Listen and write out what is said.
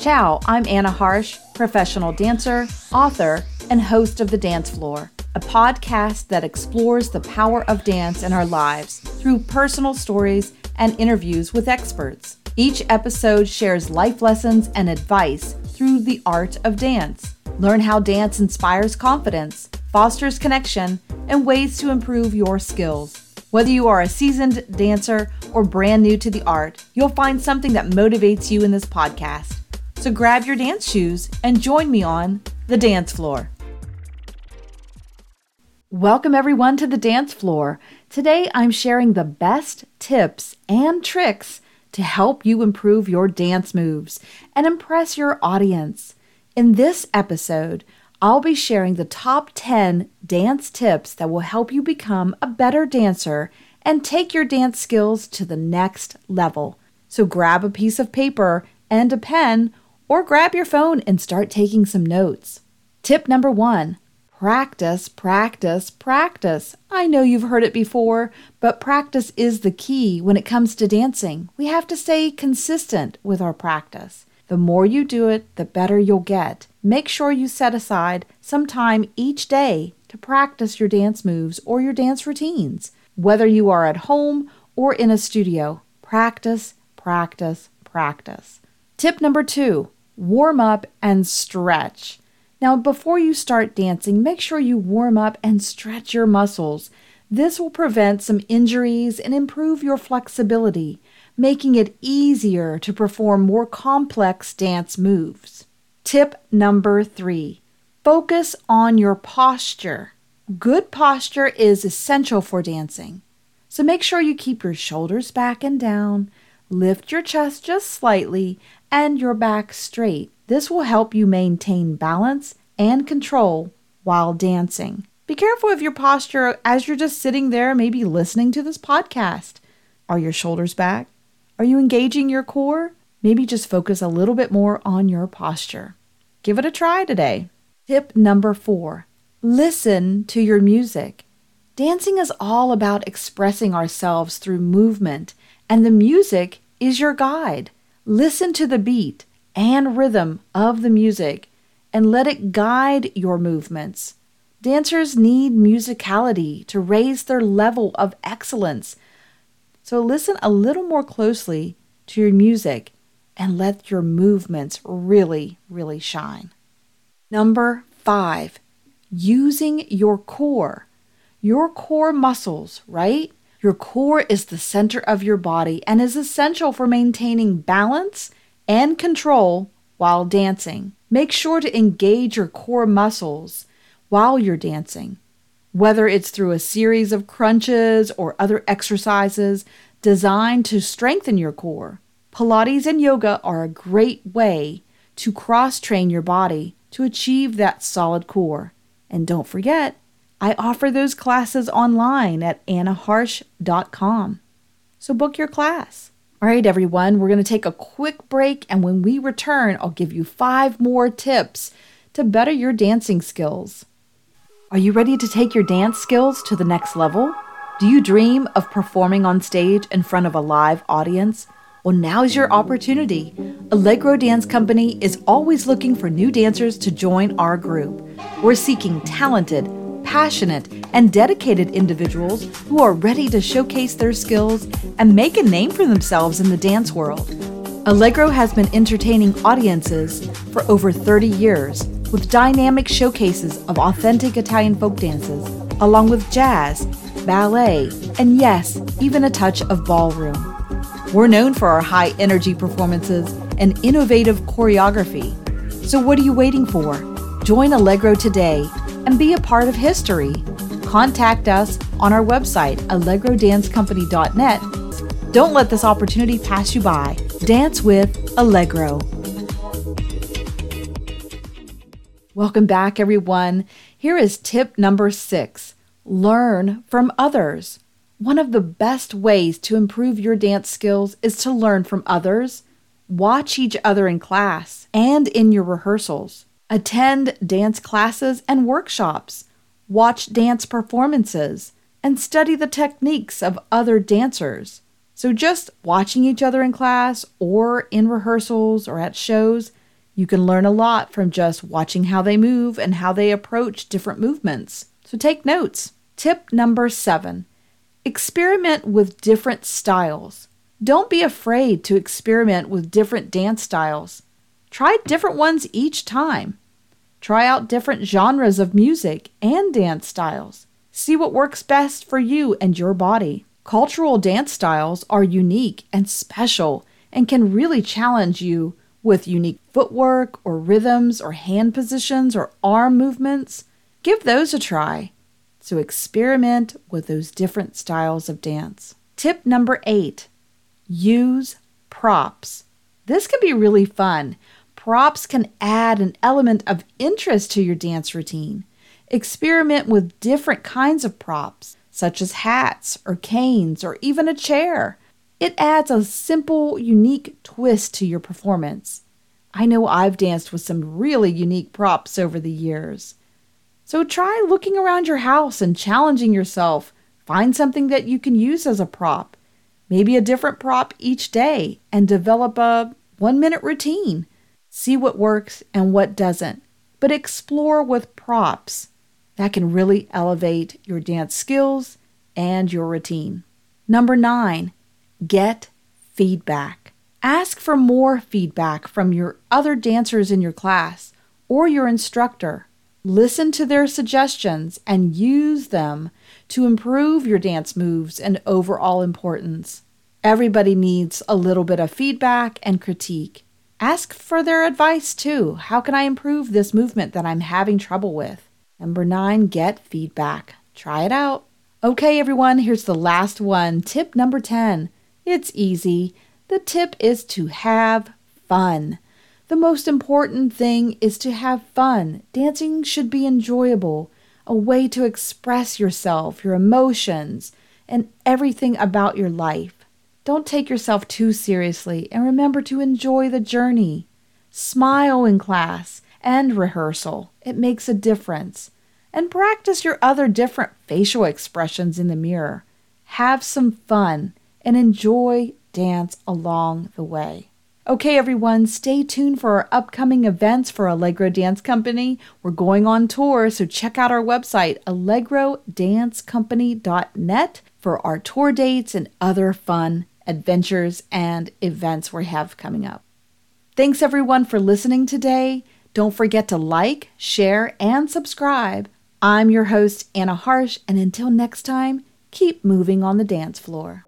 Ciao, I'm Anna Harsh, professional dancer, author, and host of The Dance Floor, a podcast that explores the power of dance in our lives through personal stories and interviews with experts. Each episode shares life lessons and advice through the art of dance. Learn how dance inspires confidence, fosters connection, and ways to improve your skills. Whether you are a seasoned dancer or brand new to the art, you'll find something that motivates you in this podcast. So grab your dance shoes and join me on the dance floor. Welcome, everyone, to the dance floor. Today, I'm sharing the best tips and tricks to help you improve your dance moves and impress your audience. In this episode, I'll be sharing the top 10 dance tips that will help you become a better dancer and take your dance skills to the next level. So grab a piece of paper and a pen, or grab your phone and start taking some notes. Tip number one practice, practice, practice. I know you've heard it before, but practice is the key when it comes to dancing. We have to stay consistent with our practice. The more you do it, the better you'll get. Make sure you set aside some time each day to practice your dance moves or your dance routines. Whether you are at home or in a studio, practice, practice, practice. Tip number two warm up and stretch. Now, before you start dancing, make sure you warm up and stretch your muscles. This will prevent some injuries and improve your flexibility making it easier to perform more complex dance moves. Tip number three focus on your posture. Good posture is essential for dancing. So make sure you keep your shoulders back and down, lift your chest just slightly, and your back straight. This will help you maintain balance and control while dancing. Be careful of your posture as you're just sitting there, maybe listening to this podcast. Are your shoulders back? Are you engaging your core? Maybe just focus a little bit more on your posture. Give it a try today. Tip number four listen to your music. Dancing is all about expressing ourselves through movement, and the music is your guide. Listen to the beat and rhythm of the music and let it guide your movements. Dancers need musicality to raise their level of excellence so listen a little more closely to your music and let your movements really, really shine. Number five, using your core. Your core muscles, right? Your core is the center of your body and is essential for maintaining balance and control while dancing. Make sure to engage your core muscles while you're dancing whether it's through a series of crunches or other exercises designed to strengthen your core. Pilates and yoga are a great way to cross train your body to achieve that solid core. And don't forget, I offer those classes online at annaharsh.com. So book your class. All right, everyone, we're going to take a quick break, and when we return, I'll give you five more tips to better your dancing skills. Are you ready to take your dance skills to the next level? Do you dream of performing on stage in front of a live audience? Well, now's your opportunity. Allegro Dance Company is always looking for new dancers to join our group. We're seeking talented, passionate, and dedicated individuals who are ready to showcase their skills and make a name for themselves in the dance world. Allegro has been entertaining audiences for over 30 years with dynamic showcases of authentic Italian folk dances, along with jazz, ballet, and yes, even a touch of ballroom. We're known for our high energy performances and innovative choreography. So, what are you waiting for? Join Allegro today and be a part of history. Contact us on our website, allegrodancecompany.net. Don't let this opportunity pass you by. Dance with Allegro. Welcome back, everyone. Here is tip number six learn from others. One of the best ways to improve your dance skills is to learn from others. Watch each other in class and in your rehearsals. Attend dance classes and workshops. Watch dance performances and study the techniques of other dancers. So, just watching each other in class or in rehearsals or at shows You can learn a lot from just watching how they move and how they approach different movements. So take notes. Tip number seven experiment with different styles. Don't be afraid to experiment with different dance styles. Try different ones each time. Try out different genres of music and dance styles. See what works best for you and your body. Cultural dance styles are unique and special and can really challenge you with unique footwork or rhythms or hand positions or arm movements. Give those a try. So experiment with those different styles of dance. Tip number eight use props. This can be really fun. Props can add an element of interest to your dance routine. Experiment with different kinds of props such as hats or canes or even a chair. It adds a simple, unique twist to your performance. I know I've danced with some really unique props over the years. So try looking around your house and challenging yourself. Find something that you can use as a prop, maybe a different prop each day, and develop a one minute routine. See what works and what doesn't, but explore with props that can really elevate your dance skills and your routine. Number nine, get feedback. Ask for more feedback from your other dancers in your class or your instructor. Listen to their suggestions and use them to improve your dance moves and overall importance. Everybody needs a little bit of feedback and critique. Ask for their advice too. How can I improve this movement that I'm having trouble with? Number nine, get feedback. Try it out. Okay, everyone, here's the last one. Tip number 10. It's easy. The tip is to have fun. The most important thing is to have fun. Dancing should be enjoyable, a way to express yourself, your emotions, and everything about your life. Don't take yourself too seriously and remember to enjoy the journey. Smile in class and rehearsal. It makes a difference. And practice your other different facial expressions in the mirror. Have some fun and enjoy dance along the way. Okay, everyone, stay tuned for our upcoming events for Allegro Dance Company. We're going on tour, so check out our website, allegrodancecompany.net, for our tour dates and other fun adventures and events we have coming up. Thanks, everyone, for listening today. Don't forget to like, share, and subscribe. I'm your host, Anna Harsh, and until next time, keep moving on the dance floor.